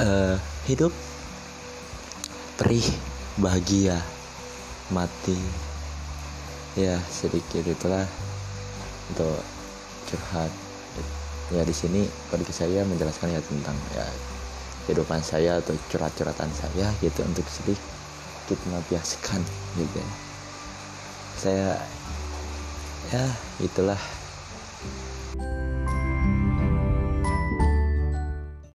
uh, hidup. Perih bahagia mati. Ya sedikit itulah untuk curhat. Ya di sini bagi saya menjelaskan ya tentang ya kehidupan saya atau curhat-curhatan saya gitu untuk sedikit melampiaskan gitu ya. Saya ya itulah